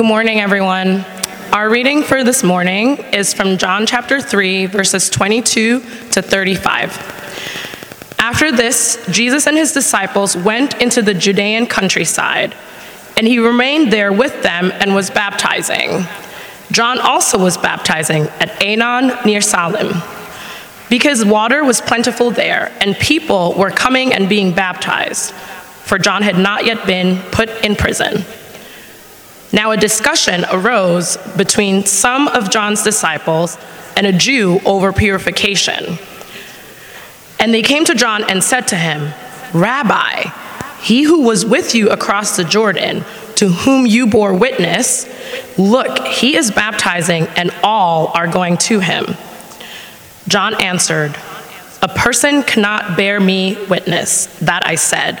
Good morning, everyone. Our reading for this morning is from John chapter 3, verses 22 to 35. After this, Jesus and his disciples went into the Judean countryside, and he remained there with them and was baptizing. John also was baptizing at Aenon near Salim, because water was plentiful there, and people were coming and being baptized, for John had not yet been put in prison. Now, a discussion arose between some of John's disciples and a Jew over purification. And they came to John and said to him, Rabbi, he who was with you across the Jordan, to whom you bore witness, look, he is baptizing, and all are going to him. John answered, A person cannot bear me witness, that I said.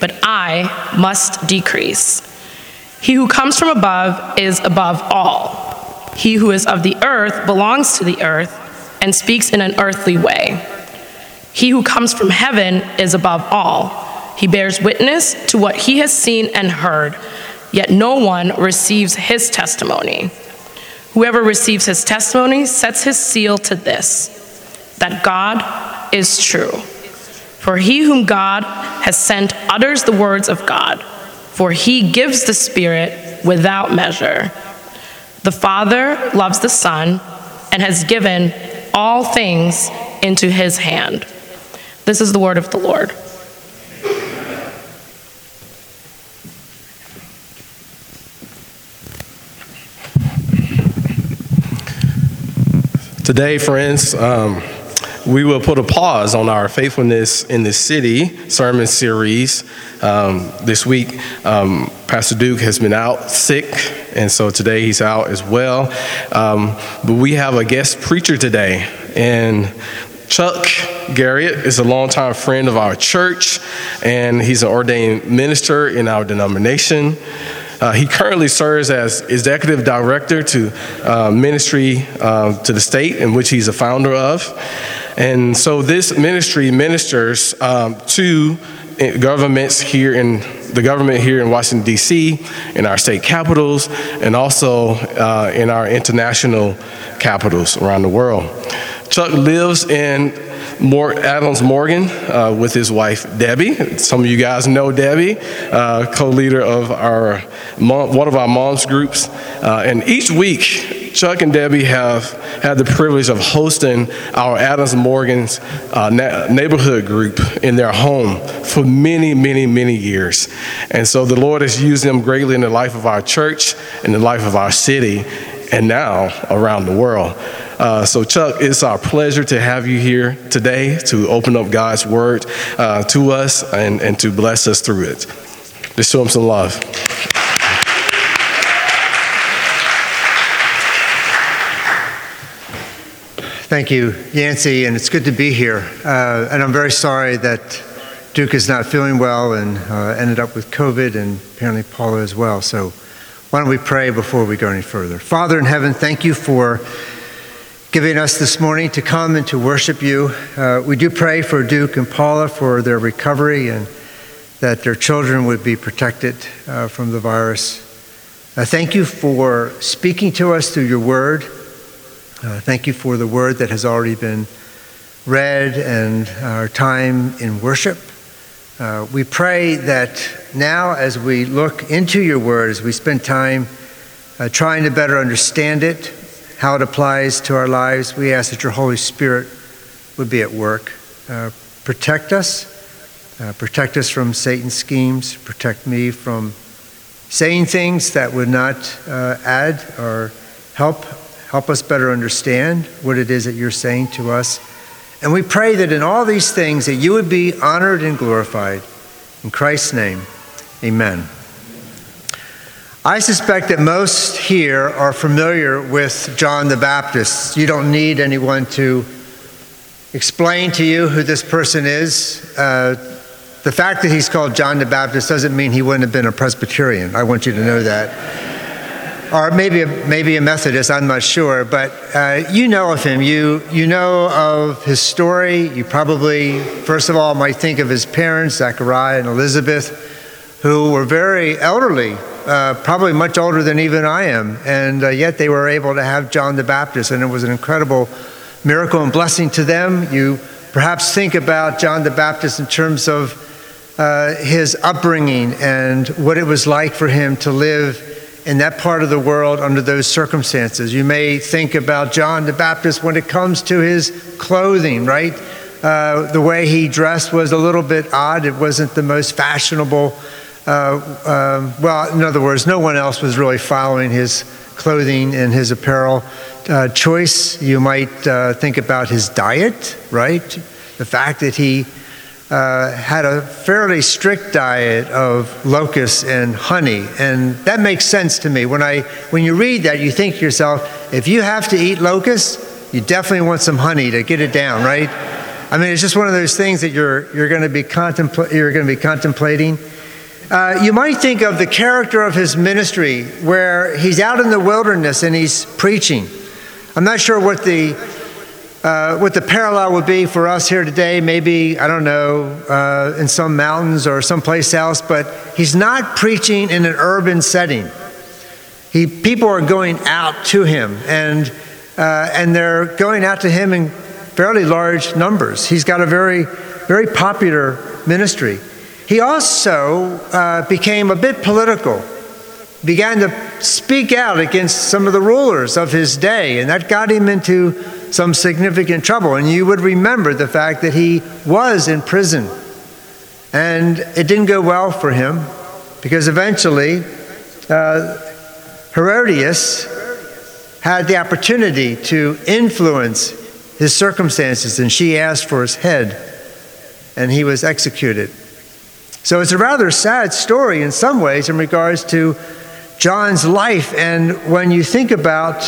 but I must decrease. He who comes from above is above all. He who is of the earth belongs to the earth and speaks in an earthly way. He who comes from heaven is above all. He bears witness to what he has seen and heard, yet no one receives his testimony. Whoever receives his testimony sets his seal to this that God is true. For he whom God has sent utters the words of God, for he gives the Spirit without measure. The Father loves the Son and has given all things into his hand. This is the word of the Lord. Today, friends, um, we will put a pause on our faithfulness in the city sermon series. Um, this week, um, Pastor Duke has been out sick, and so today he's out as well. Um, but we have a guest preacher today, and Chuck Garrett is a longtime friend of our church, and he's an ordained minister in our denomination. Uh, he currently serves as executive director to uh, ministry uh, to the state, in which he's a founder of. And so this ministry ministers um, to governments here in the government here in Washington, D.C., in our state capitals, and also uh, in our international capitals around the world. Chuck lives in Mort Adams Morgan uh, with his wife Debbie. Some of you guys know Debbie, uh, co-leader of our mom, one of our moms groups. Uh, and each week, Chuck and Debbie have had the privilege of hosting our Adams Morgan's uh, na- neighborhood group in their home for many, many, many years. And so the Lord has used them greatly in the life of our church, in the life of our city, and now around the world. Uh, so, Chuck, it's our pleasure to have you here today to open up God's word uh, to us and, and to bless us through it. Just show him some love. Thank you, Yancey, and it's good to be here. Uh, and I'm very sorry that Duke is not feeling well and uh, ended up with COVID, and apparently Paula as well. So why don't we pray before we go any further? Father in heaven, thank you for giving us this morning to come and to worship you. Uh, we do pray for Duke and Paula for their recovery and that their children would be protected uh, from the virus. Uh, thank you for speaking to us through your word. Uh, thank you for the word that has already been read and our time in worship. Uh, we pray that now, as we look into your word, as we spend time uh, trying to better understand it, how it applies to our lives, we ask that your Holy Spirit would be at work. Uh, protect us. Uh, protect us from Satan's schemes. Protect me from saying things that would not uh, add or help Help us better understand what it is that you're saying to us. And we pray that in all these things that you would be honored and glorified. In Christ's name, amen. I suspect that most here are familiar with John the Baptist. You don't need anyone to explain to you who this person is. Uh, the fact that he's called John the Baptist doesn't mean he wouldn't have been a Presbyterian. I want you to know that. Or maybe a, maybe a Methodist, I'm not sure. But uh, you know of him. You, you know of his story. You probably, first of all, might think of his parents, Zachariah and Elizabeth, who were very elderly, uh, probably much older than even I am. And uh, yet they were able to have John the Baptist, and it was an incredible miracle and blessing to them. You perhaps think about John the Baptist in terms of uh, his upbringing and what it was like for him to live in that part of the world under those circumstances. You may think about John the Baptist when it comes to his clothing, right? Uh, the way he dressed was a little bit odd. It wasn't the most fashionable. Uh, um, well, in other words, no one else was really following his clothing and his apparel uh, choice. You might uh, think about his diet, right? The fact that he uh, had a fairly strict diet of locusts and honey, and that makes sense to me. When I when you read that, you think to yourself, if you have to eat locusts, you definitely want some honey to get it down, right? I mean, it's just one of those things that you're you're going to be contempl- you're going to be contemplating. Uh, you might think of the character of his ministry, where he's out in the wilderness and he's preaching. I'm not sure what the uh, what the parallel would be for us here today, maybe, I don't know, uh, in some mountains or someplace else, but he's not preaching in an urban setting. He, people are going out to him, and, uh, and they're going out to him in fairly large numbers. He's got a very, very popular ministry. He also uh, became a bit political, began to speak out against some of the rulers of his day, and that got him into some significant trouble. And you would remember the fact that he was in prison. And it didn't go well for him because eventually uh, Herodias had the opportunity to influence his circumstances, and she asked for his head, and he was executed. So it's a rather sad story in some ways in regards to John's life. And when you think about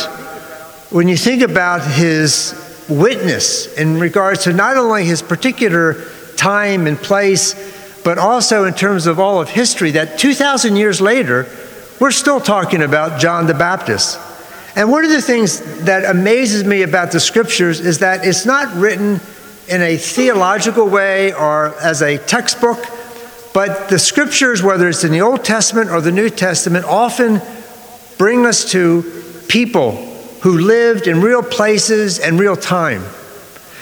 when you think about his witness in regards to not only his particular time and place, but also in terms of all of history, that 2,000 years later, we're still talking about John the Baptist. And one of the things that amazes me about the scriptures is that it's not written in a theological way or as a textbook, but the scriptures, whether it's in the Old Testament or the New Testament, often bring us to people who lived in real places and real time.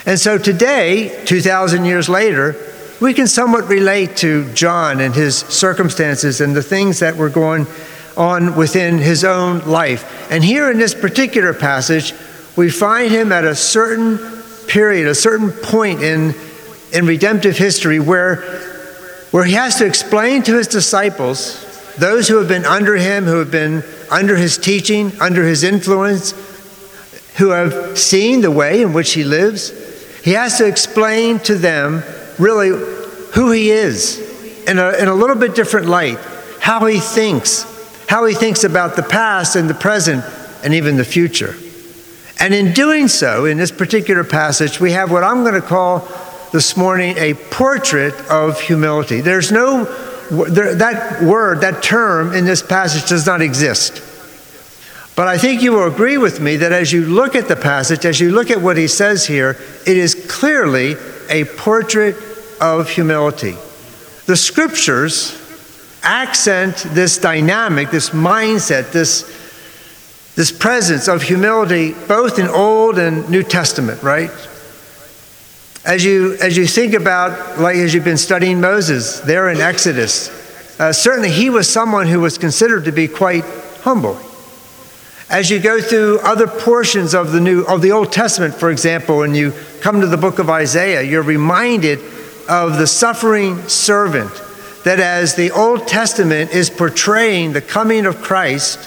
And so today, 2,000 years later, we can somewhat relate to John and his circumstances and the things that were going on within his own life. And here in this particular passage, we find him at a certain period, a certain point in, in redemptive history where, where he has to explain to his disciples, those who have been under him, who have been under his teaching, under his influence, who have seen the way in which he lives, he has to explain to them really who he is in a, in a little bit different light, how he thinks, how he thinks about the past and the present and even the future. And in doing so, in this particular passage, we have what I'm going to call this morning a portrait of humility. There's no, there, that word, that term in this passage does not exist. But I think you will agree with me that as you look at the passage, as you look at what he says here, it is clearly a portrait of humility. The scriptures accent this dynamic, this mindset, this, this presence of humility, both in Old and New Testament, right? As you, as you think about, like as you've been studying Moses there in Exodus, uh, certainly he was someone who was considered to be quite humble. As you go through other portions of the New of the Old Testament, for example, when you come to the book of Isaiah, you're reminded of the suffering servant. That as the Old Testament is portraying the coming of Christ,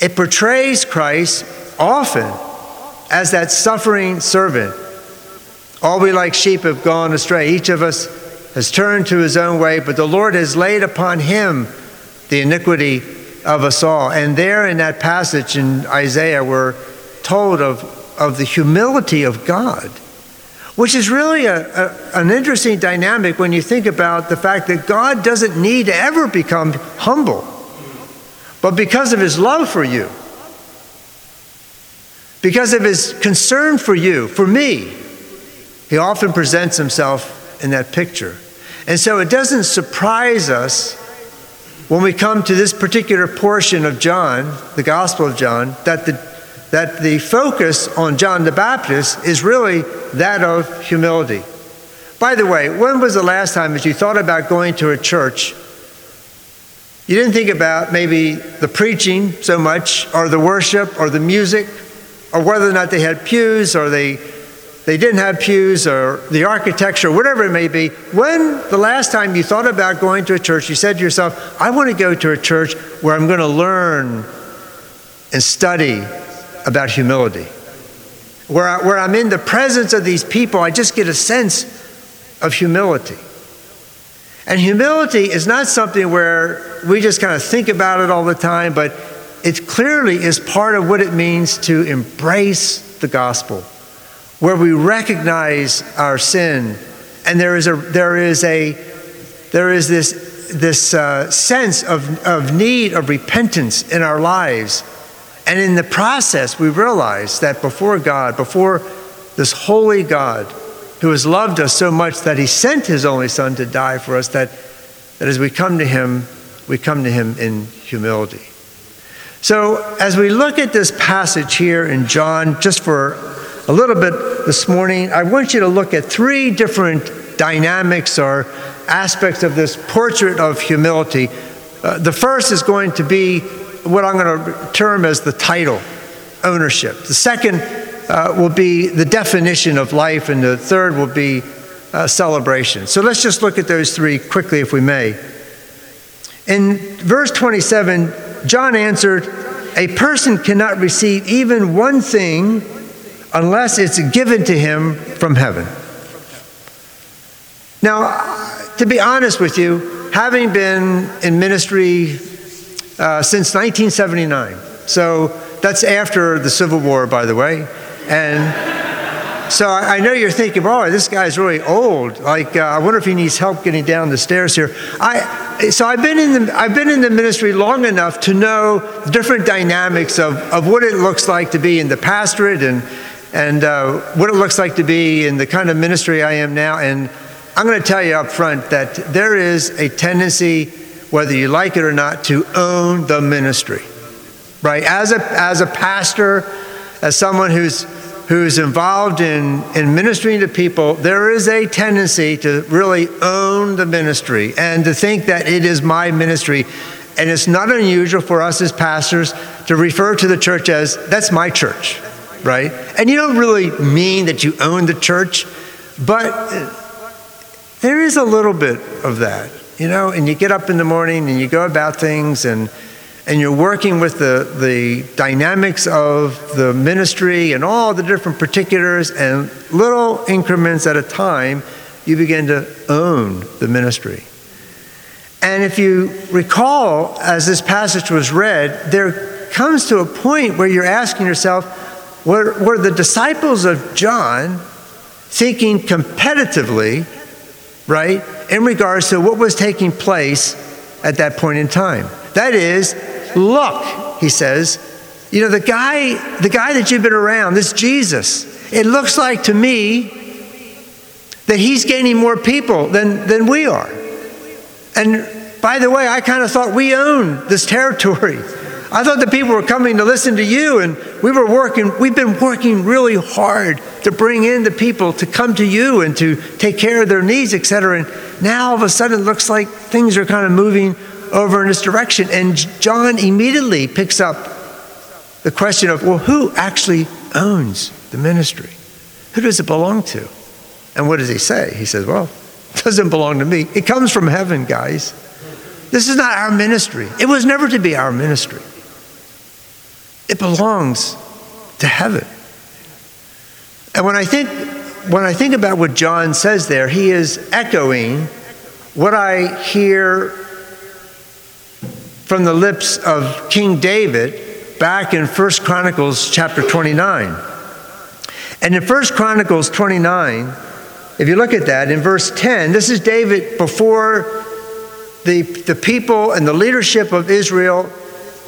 it portrays Christ often as that suffering servant. All we like sheep have gone astray. Each of us has turned to his own way, but the Lord has laid upon him the iniquity of us all. And there in that passage in Isaiah, we're told of, of the humility of God, which is really a, a, an interesting dynamic when you think about the fact that God doesn't need to ever become humble, but because of his love for you, because of his concern for you, for me, he often presents himself in that picture. And so it doesn't surprise us when we come to this particular portion of John, the Gospel of John, that the, that the focus on John the Baptist is really that of humility. By the way, when was the last time that you thought about going to a church? You didn't think about maybe the preaching so much, or the worship, or the music, or whether or not they had pews, or they they didn't have pews or the architecture, whatever it may be. When the last time you thought about going to a church, you said to yourself, I want to go to a church where I'm going to learn and study about humility. Where, I, where I'm in the presence of these people, I just get a sense of humility. And humility is not something where we just kind of think about it all the time, but it clearly is part of what it means to embrace the gospel where we recognize our sin, and there is a there is a there is this this uh, sense of, of need of repentance in our lives. And in the process, we realize that before God, before this holy God who has loved us so much that he sent his only son to die for us, that, that as we come to him, we come to him in humility. So, as we look at this passage here in John, just for a little bit this morning, I want you to look at three different dynamics or aspects of this portrait of humility. Uh, the first is going to be what I'm going to term as the title ownership. The second uh, will be the definition of life, and the third will be uh, celebration. So let's just look at those three quickly, if we may. In verse 27, John answered, A person cannot receive even one thing unless it's given to him from heaven. Now, to be honest with you, having been in ministry uh, since 1979, so that's after the Civil War, by the way, and so I know you're thinking, "Oh, this guy's really old. Like, uh, I wonder if he needs help getting down the stairs here." I, so I've been in the I've been in the ministry long enough to know different dynamics of of what it looks like to be in the pastorate and and uh, what it looks like to be in the kind of ministry I am now. And I'm going to tell you up front that there is a tendency, whether you like it or not, to own the ministry. Right? As a, as a pastor, as someone who's, who's involved in, in ministering to people, there is a tendency to really own the ministry and to think that it is my ministry. And it's not unusual for us as pastors to refer to the church as, that's my church right? And you don't really mean that you own the church, but there is a little bit of that, you know, and you get up in the morning and you go about things and and you're working with the, the dynamics of the ministry and all the different particulars and little increments at a time, you begin to own the ministry. And if you recall, as this passage was read, there comes to a point where you're asking yourself, were, were the disciples of John thinking competitively, right, in regards to what was taking place at that point in time? That is, look, he says, you know, the guy, the guy that you've been around, this Jesus, it looks like to me that he's gaining more people than, than we are. And by the way, I kind of thought we owned this territory. I thought the people were coming to listen to you, and we were working, we've been working really hard to bring in the people to come to you and to take care of their needs, etc. And now all of a sudden it looks like things are kind of moving over in this direction. And John immediately picks up the question of, well, who actually owns the ministry? Who does it belong to? And what does he say? He says, well, it doesn't belong to me. It comes from heaven, guys. This is not our ministry. It was never to be our ministry. It belongs to heaven. And when I think when I think about what John says there, he is echoing what I hear from the lips of King David back in 1 Chronicles chapter 29. And in 1 Chronicles 29, if you look at that, in verse 10, this is David before the, the people and the leadership of Israel.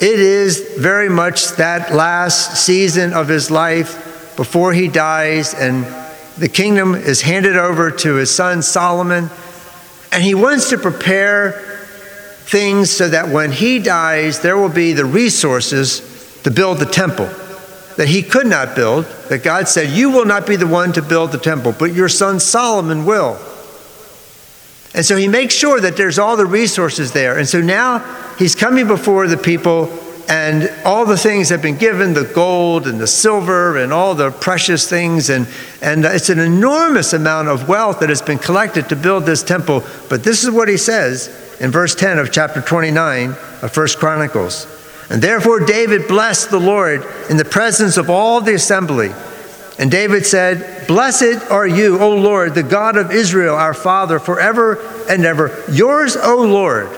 It is very much that last season of his life before he dies, and the kingdom is handed over to his son Solomon. And he wants to prepare things so that when he dies, there will be the resources to build the temple that he could not build, that God said, You will not be the one to build the temple, but your son Solomon will. And so he makes sure that there's all the resources there. And so now he's coming before the people, and all the things have been given the gold and the silver and all the precious things. And, and it's an enormous amount of wealth that has been collected to build this temple. But this is what he says in verse 10 of chapter 29 of First Chronicles. And therefore David blessed the Lord in the presence of all the assembly. And David said, Blessed are you, O Lord, the God of Israel, our Father, forever and ever. Yours, O Lord,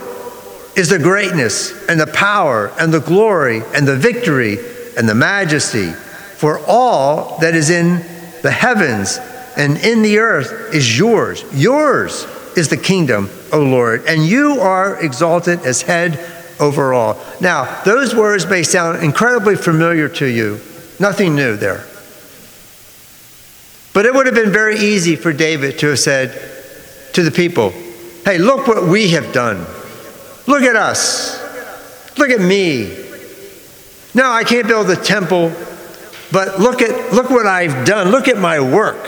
is the greatness and the power and the glory and the victory and the majesty. For all that is in the heavens and in the earth is yours. Yours is the kingdom, O Lord, and you are exalted as head over all. Now, those words may sound incredibly familiar to you. Nothing new there. But it would have been very easy for David to have said to the people, Hey, look what we have done. Look at us. Look at me. No, I can't build a temple, but look at look what I've done. Look at my work.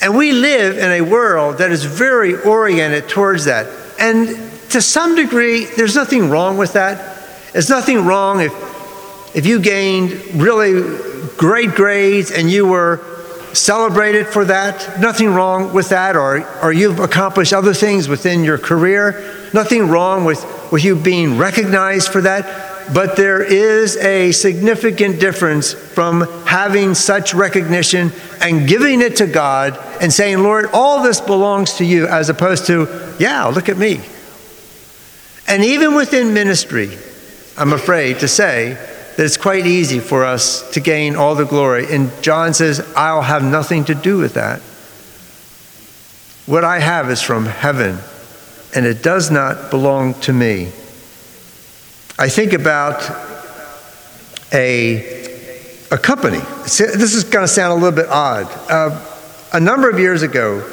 And we live in a world that is very oriented towards that. And to some degree, there's nothing wrong with that. There's nothing wrong if, if you gained really great grades and you were celebrated for that. Nothing wrong with that, or, or you've accomplished other things within your career. Nothing wrong with, with you being recognized for that. But there is a significant difference from having such recognition and giving it to God and saying, Lord, all this belongs to you, as opposed to, yeah, look at me. And even within ministry, I'm afraid to say that it's quite easy for us to gain all the glory. And John says, I'll have nothing to do with that. What I have is from heaven, and it does not belong to me. I think about a, a company. This is going to sound a little bit odd. Uh, a number of years ago,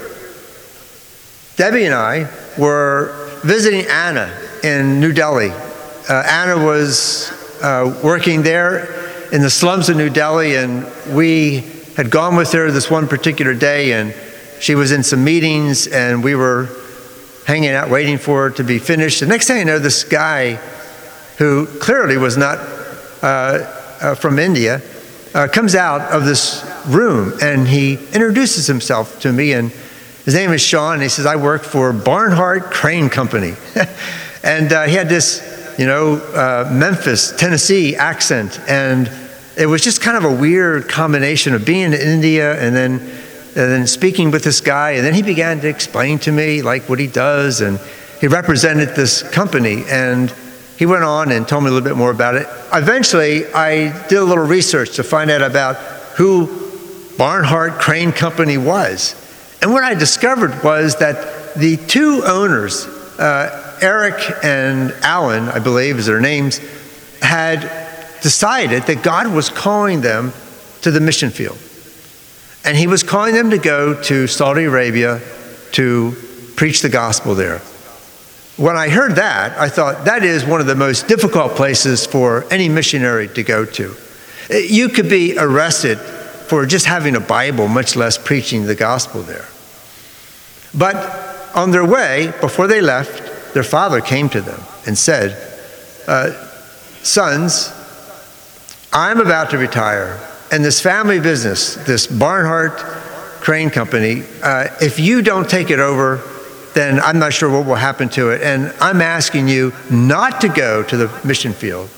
Debbie and I were visiting Anna in New Delhi. Uh, Anna was uh, working there in the slums of New Delhi, and we had gone with her this one particular day, and she was in some meetings, and we were hanging out waiting for her to be finished. The next thing I know, this guy, who clearly was not uh, uh from India, uh, comes out of this room and he introduces himself to me, and his name is Sean, and he says, I work for Barnhart Crane Company. And uh, he had this, you know, uh, Memphis, Tennessee accent. And it was just kind of a weird combination of being in India and then, and then speaking with this guy. And then he began to explain to me, like, what he does. And he represented this company. And he went on and told me a little bit more about it. Eventually, I did a little research to find out about who Barnhart Crane Company was. And what I discovered was that the two owners, uh, Eric and Alan, I believe is their names, had decided that God was calling them to the mission field. And he was calling them to go to Saudi Arabia to preach the gospel there. When I heard that, I thought that is one of the most difficult places for any missionary to go to. You could be arrested for just having a Bible, much less preaching the gospel there. But on their way, before they left, their father came to them and said, uh, Sons, I'm about to retire, and this family business, this Barnhart Crane Company, uh, if you don't take it over, then I'm not sure what will happen to it. And I'm asking you not to go to the mission field,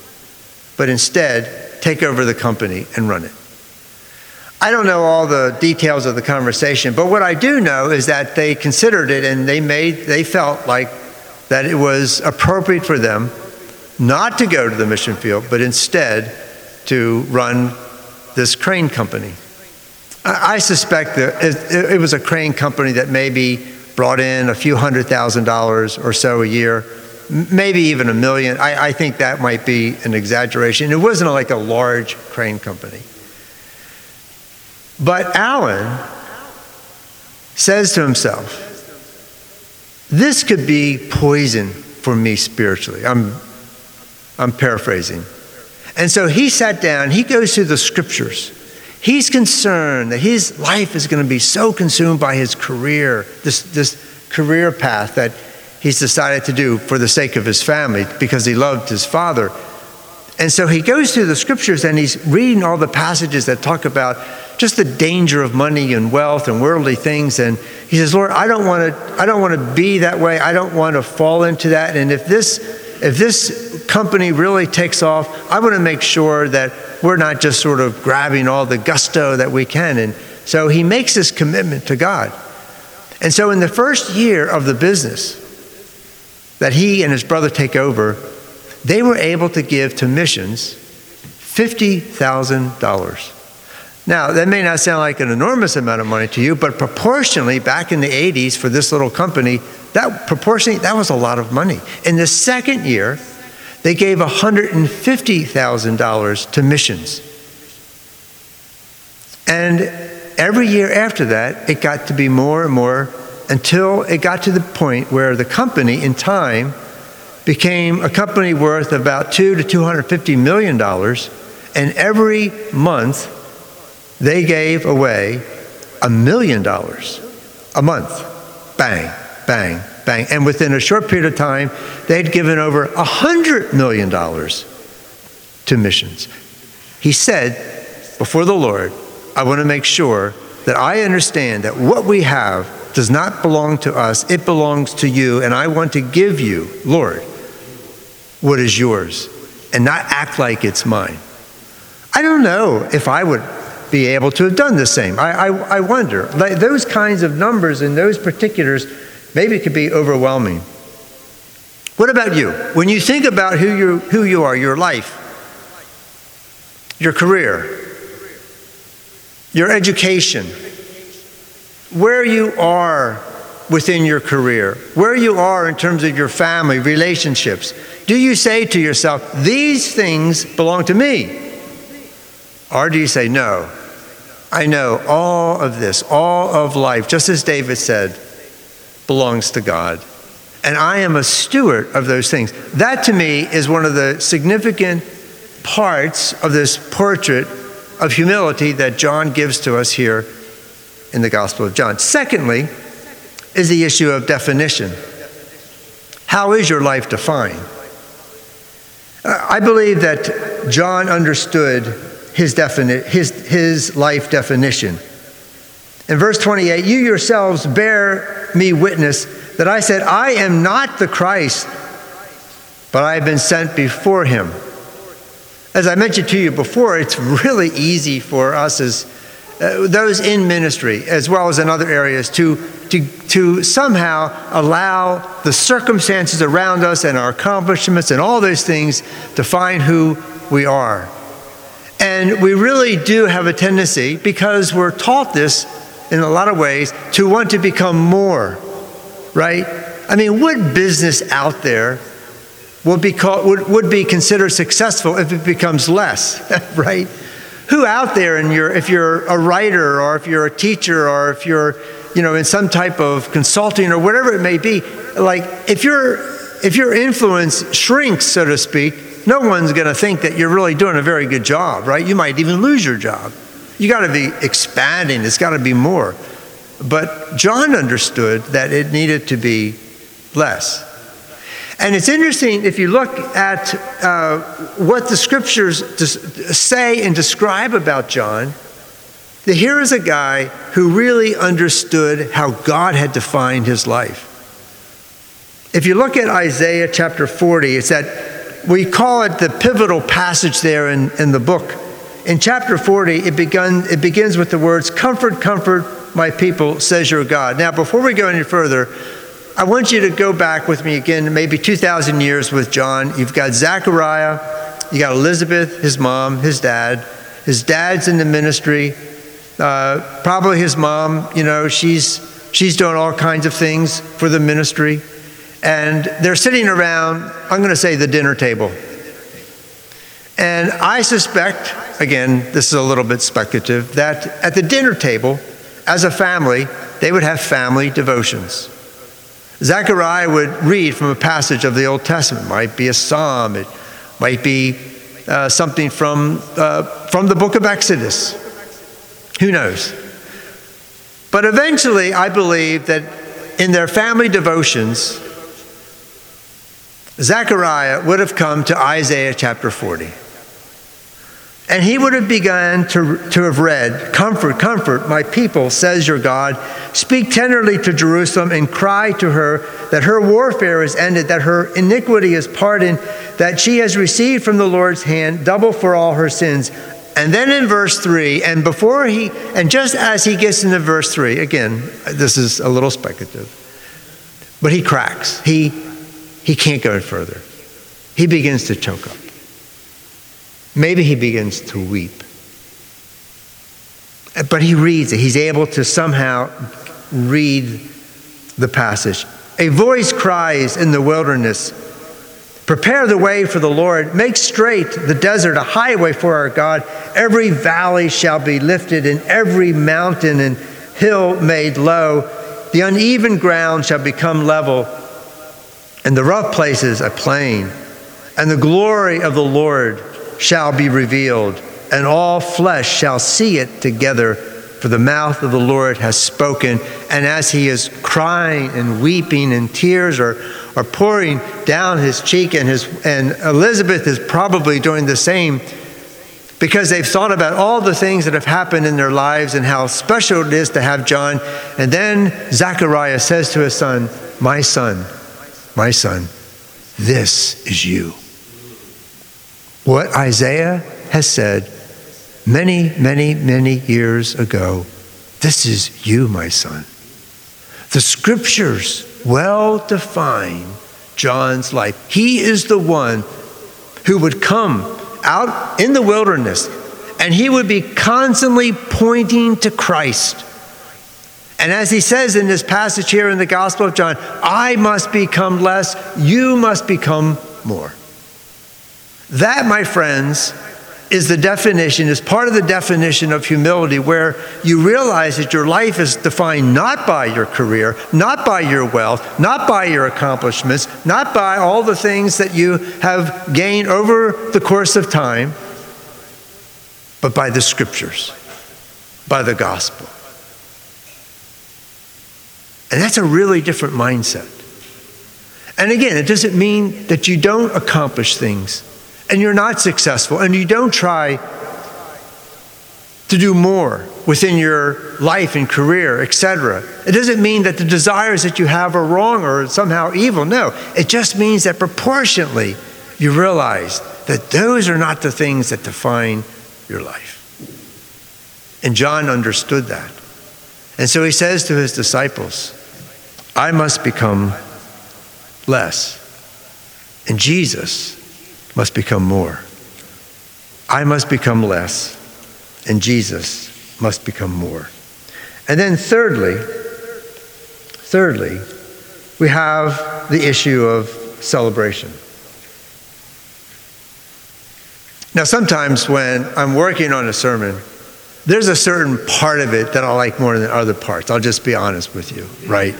but instead take over the company and run it. I don't know all the details of the conversation, but what I do know is that they considered it and they made they felt like that it was appropriate for them not to go to the mission field, but instead to run this crane company. I suspect that it was a crane company that maybe brought in a few hundred thousand dollars or so a year, maybe even a million. I, I think that might be an exaggeration. It wasn't like a large crane company. But Alan says to himself, This could be poison for me spiritually. I'm, I'm paraphrasing. And so he sat down, he goes through the scriptures. He's concerned that his life is going to be so consumed by his career, this, this career path that he's decided to do for the sake of his family because he loved his father. And so he goes through the scriptures and he's reading all the passages that talk about just the danger of money and wealth and worldly things. And he says, Lord, I don't want to, I don't want to be that way. I don't want to fall into that. And if this, if this company really takes off, I want to make sure that we're not just sort of grabbing all the gusto that we can. And so he makes this commitment to God. And so in the first year of the business that he and his brother take over, they were able to give to missions $50,000. Now, that may not sound like an enormous amount of money to you, but proportionally, back in the 80s for this little company, that proportionally, that was a lot of money. In the second year, they gave $150,000 to missions. And every year after that, it got to be more and more until it got to the point where the company, in time, became a company worth about two to 250 million dollars, and every month they gave away a million dollars a month. Bang, bang, bang. And within a short period of time, they'd given over a hundred million dollars to missions. He said before the Lord, I want to make sure that I understand that what we have does not belong to us, it belongs to you, and I want to give you, Lord, what is yours and not act like it's mine. I don't know if I would be able to have done the same. I, I, I wonder. Like those kinds of numbers and those particulars maybe it could be overwhelming. What about you? When you think about who you, who you are, your life, your career, your education, where you are within your career, where you are in terms of your family, relationships, do you say to yourself, These things belong to me? Or do you say, No, I know all of this, all of life, just as David said, belongs to God. And I am a steward of those things. That to me is one of the significant parts of this portrait of humility that John gives to us here in the Gospel of John. Secondly, is the issue of definition. How is your life defined? I believe that John understood his, defini- his, his life definition. In verse 28, you yourselves bear me witness that I said, I am not the Christ, but I have been sent before him. As I mentioned to you before, it's really easy for us as uh, those in ministry, as well as in other areas, to, to, to somehow allow the circumstances around us and our accomplishments and all those things to find who we are. And we really do have a tendency, because we're taught this in a lot of ways, to want to become more, right? I mean, what business out there would be, called, would, would be considered successful if it becomes less, right? Who out there, and you're, if you're a writer or if you're a teacher or if you're, you know, in some type of consulting or whatever it may be, like if your if your influence shrinks, so to speak, no one's going to think that you're really doing a very good job, right? You might even lose your job. You got to be expanding. It's got to be more. But John understood that it needed to be less. And it's interesting if you look at uh, what the scriptures say and describe about John, that here is a guy who really understood how God had defined his life. If you look at Isaiah chapter 40, it's that we call it the pivotal passage there in, in the book. In chapter 40, it, begun, it begins with the words, Comfort, comfort my people, says your God. Now, before we go any further, I want you to go back with me again, maybe 2,000 years with John. You've got Zechariah, you got Elizabeth, his mom, his dad. His dad's in the ministry. Uh, probably his mom, you know, she's, she's doing all kinds of things for the ministry. And they're sitting around, I'm going to say, the dinner table. And I suspect, again, this is a little bit speculative, that at the dinner table, as a family, they would have family devotions. Zechariah would read from a passage of the Old Testament. It might be a psalm, it might be uh, something from, uh, from the book of Exodus. Who knows? But eventually, I believe that in their family devotions, Zechariah would have come to Isaiah chapter 40. And he would have begun to, to have read, Comfort, comfort, my people, says your God. Speak tenderly to Jerusalem and cry to her that her warfare is ended, that her iniquity is pardoned, that she has received from the Lord's hand double for all her sins. And then in verse 3, and before he, and just as he gets into verse 3, again, this is a little speculative, but he cracks. He, he can't go any further. He begins to choke up. Maybe he begins to weep. But he reads it. He's able to somehow read the passage. A voice cries in the wilderness Prepare the way for the Lord. Make straight the desert a highway for our God. Every valley shall be lifted, and every mountain and hill made low. The uneven ground shall become level, and the rough places a plain. And the glory of the Lord shall be revealed, and all flesh shall see it together. For the mouth of the Lord has spoken. And as he is crying and weeping, and tears are, are pouring down his cheek, and, his, and Elizabeth is probably doing the same because they've thought about all the things that have happened in their lives and how special it is to have John. And then Zechariah says to his son, My son, my son, this is you. What Isaiah has said many, many, many years ago this is you, my son. The scriptures well define John's life. He is the one who would come out in the wilderness and he would be constantly pointing to Christ. And as he says in this passage here in the Gospel of John, I must become less, you must become more. That, my friends, is the definition, is part of the definition of humility, where you realize that your life is defined not by your career, not by your wealth, not by your accomplishments, not by all the things that you have gained over the course of time, but by the scriptures, by the gospel. And that's a really different mindset. And again, it doesn't mean that you don't accomplish things and you're not successful and you don't try to do more within your life and career, etc. It doesn't mean that the desires that you have are wrong or somehow evil. No, it just means that proportionately you realize that those are not the things that define your life. And John understood that. And so he says to his disciples, I must become less. And Jesus must become more. I must become less, and Jesus must become more. And then, thirdly, thirdly, we have the issue of celebration. Now, sometimes when I'm working on a sermon, there's a certain part of it that I like more than other parts. I'll just be honest with you, right?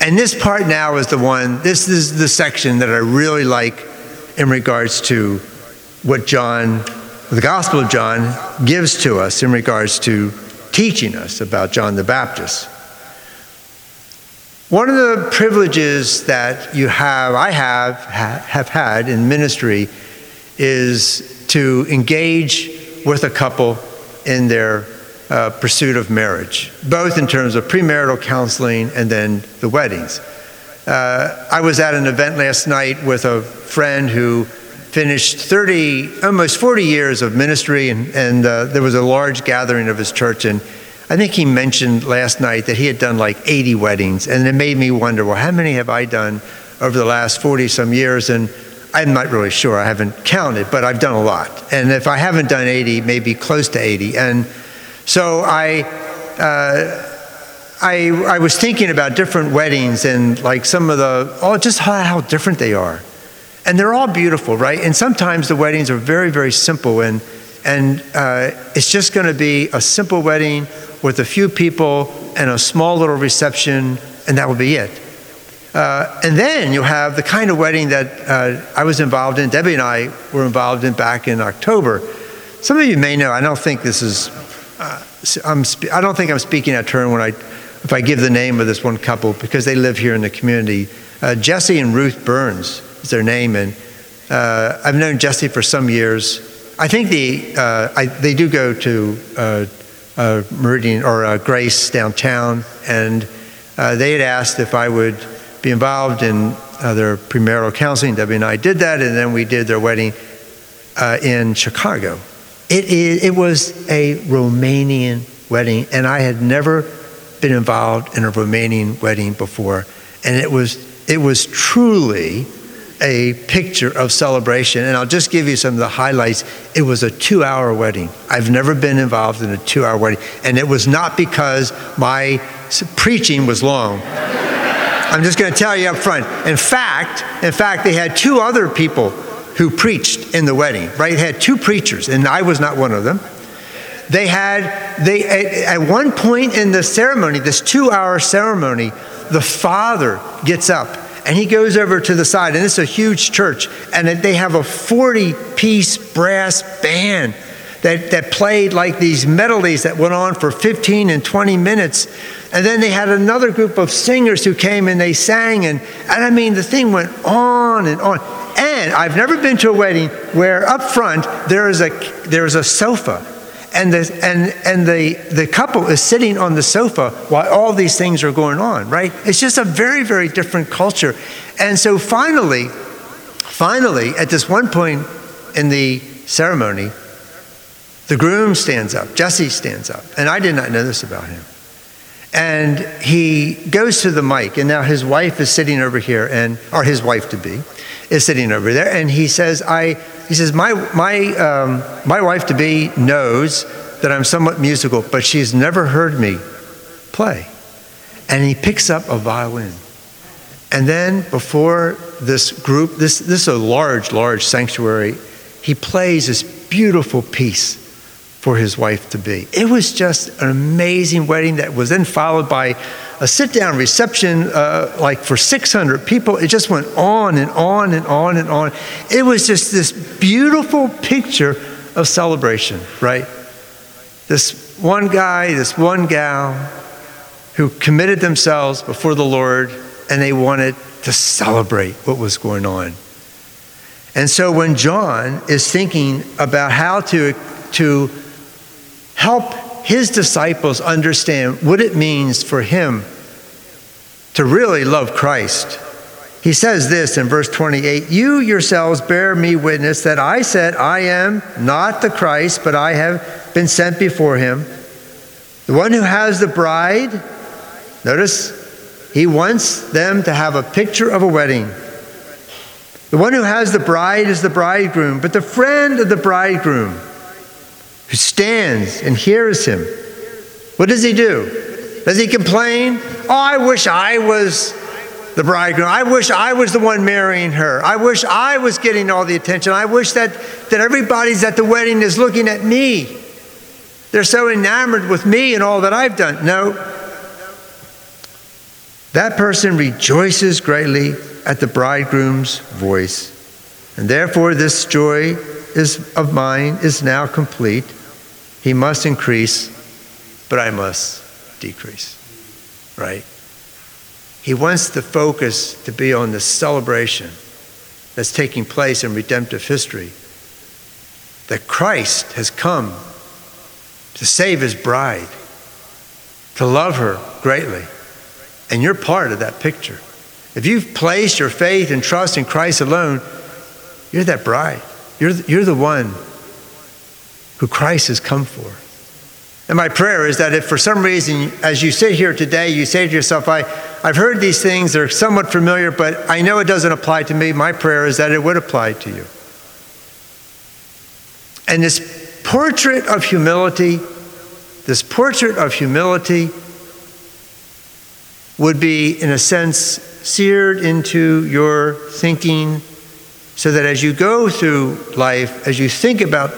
And this part now is the one, this is the section that I really like in regards to what John, the Gospel of John, gives to us in regards to teaching us about John the Baptist. One of the privileges that you have, I have, have had in ministry, is to engage with a couple in their uh, pursuit of marriage, both in terms of premarital counseling and then the weddings. Uh, I was at an event last night with a friend who finished 30, almost 40 years of ministry, and, and uh, there was a large gathering of his church. And I think he mentioned last night that he had done like 80 weddings, and it made me wonder, well, how many have I done over the last 40 some years? And I'm not really sure. I haven't counted, but I've done a lot. And if I haven't done 80, maybe close to 80. And so I, uh, I, I was thinking about different weddings and like some of the, oh, just how, how different they are. And they're all beautiful, right? And sometimes the weddings are very, very simple. And, and uh, it's just going to be a simple wedding with a few people and a small little reception, and that will be it. Uh, and then you'll have the kind of wedding that uh, I was involved in, Debbie and I were involved in back in October. Some of you may know, I don't think this is, uh, I'm spe- I don't think I'm speaking at turn when I, if I give the name of this one couple because they live here in the community. Uh, Jesse and Ruth Burns is their name, and uh, I've known Jesse for some years. I think the, uh, I, they do go to Meridian or Grace downtown, and they had asked if I would be involved in uh, their premarital counseling. Debbie and I did that, and then we did their wedding uh, in Chicago. It, it, it was a Romanian wedding, and I had never been involved in a Romanian wedding before, and it was it was truly a picture of celebration. And I'll just give you some of the highlights. It was a two-hour wedding. I've never been involved in a two-hour wedding, and it was not because my preaching was long. I'm just going to tell you up front. In fact, in fact, they had two other people who preached in the wedding, right? Had two preachers, and I was not one of them. They had, they, at, at one point in the ceremony, this two hour ceremony, the father gets up and he goes over to the side, and it's a huge church, and they have a 40 piece brass band that, that played like these melodies that went on for 15 and 20 minutes. And then they had another group of singers who came and they sang. And, and I mean, the thing went on and on. And I've never been to a wedding where up front there is a, there is a sofa. And, the, and, and the, the couple is sitting on the sofa while all these things are going on, right? It's just a very, very different culture. And so finally, finally, at this one point in the ceremony, the groom stands up, Jesse stands up, and I did not know this about him. And he goes to the mic, and now his wife is sitting over here, and or his wife to be is sitting over there, and he says, "I," he says, "my my um, my wife to be knows that I'm somewhat musical, but she's never heard me play." And he picks up a violin, and then before this group, this this is a large, large sanctuary, he plays this beautiful piece for his wife to be. It was just an amazing wedding that was then followed by a sit down reception, uh, like for 600 people. It just went on and on and on and on. It was just this beautiful picture of celebration, right? This one guy, this one gal who committed themselves before the Lord and they wanted to celebrate what was going on. And so when John is thinking about how to, to help his disciples understand what it means for him to really love Christ. He says this in verse 28 You yourselves bear me witness that I said, I am not the Christ, but I have been sent before him. The one who has the bride, notice, he wants them to have a picture of a wedding. The one who has the bride is the bridegroom, but the friend of the bridegroom who stands and hears him, what does he do? Does he complain? Oh, I wish I was the bridegroom. I wish I was the one marrying her. I wish I was getting all the attention. I wish that, that everybody's at the wedding is looking at me. They're so enamored with me and all that I've done. No. That person rejoices greatly at the bridegroom's voice. And therefore, this joy is of mine is now complete. He must increase, but I must decrease. Right? He wants the focus to be on the celebration that's taking place in redemptive history. That Christ has come to save his bride, to love her greatly. And you're part of that picture. If you've placed your faith and trust in Christ alone, you're that bride. You're, you're the one who Christ has come for. And my prayer is that if for some reason, as you sit here today, you say to yourself, I, I've heard these things, they're somewhat familiar, but I know it doesn't apply to me, my prayer is that it would apply to you. And this portrait of humility, this portrait of humility would be, in a sense, seared into your thinking so that as you go through life, as you think about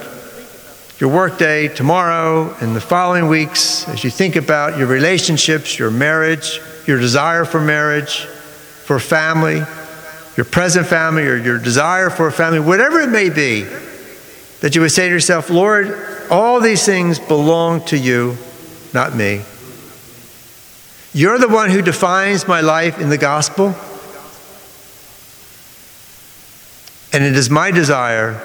your workday tomorrow and the following weeks, as you think about your relationships, your marriage, your desire for marriage, for family, your present family, or your desire for a family, whatever it may be, that you would say to yourself, Lord, all these things belong to you, not me. You're the one who defines my life in the gospel. And it is my desire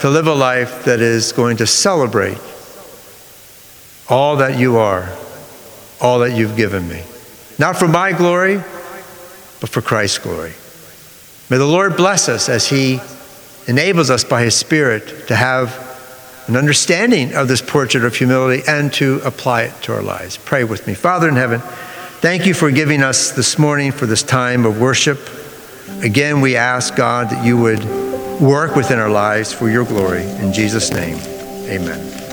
to live a life that is going to celebrate all that you are, all that you've given me. Not for my glory, but for Christ's glory. May the Lord bless us as He enables us by His Spirit to have an understanding of this portrait of humility and to apply it to our lives. Pray with me. Father in heaven, thank you for giving us this morning for this time of worship. Again, we ask God that you would work within our lives for your glory. In Jesus' name, amen.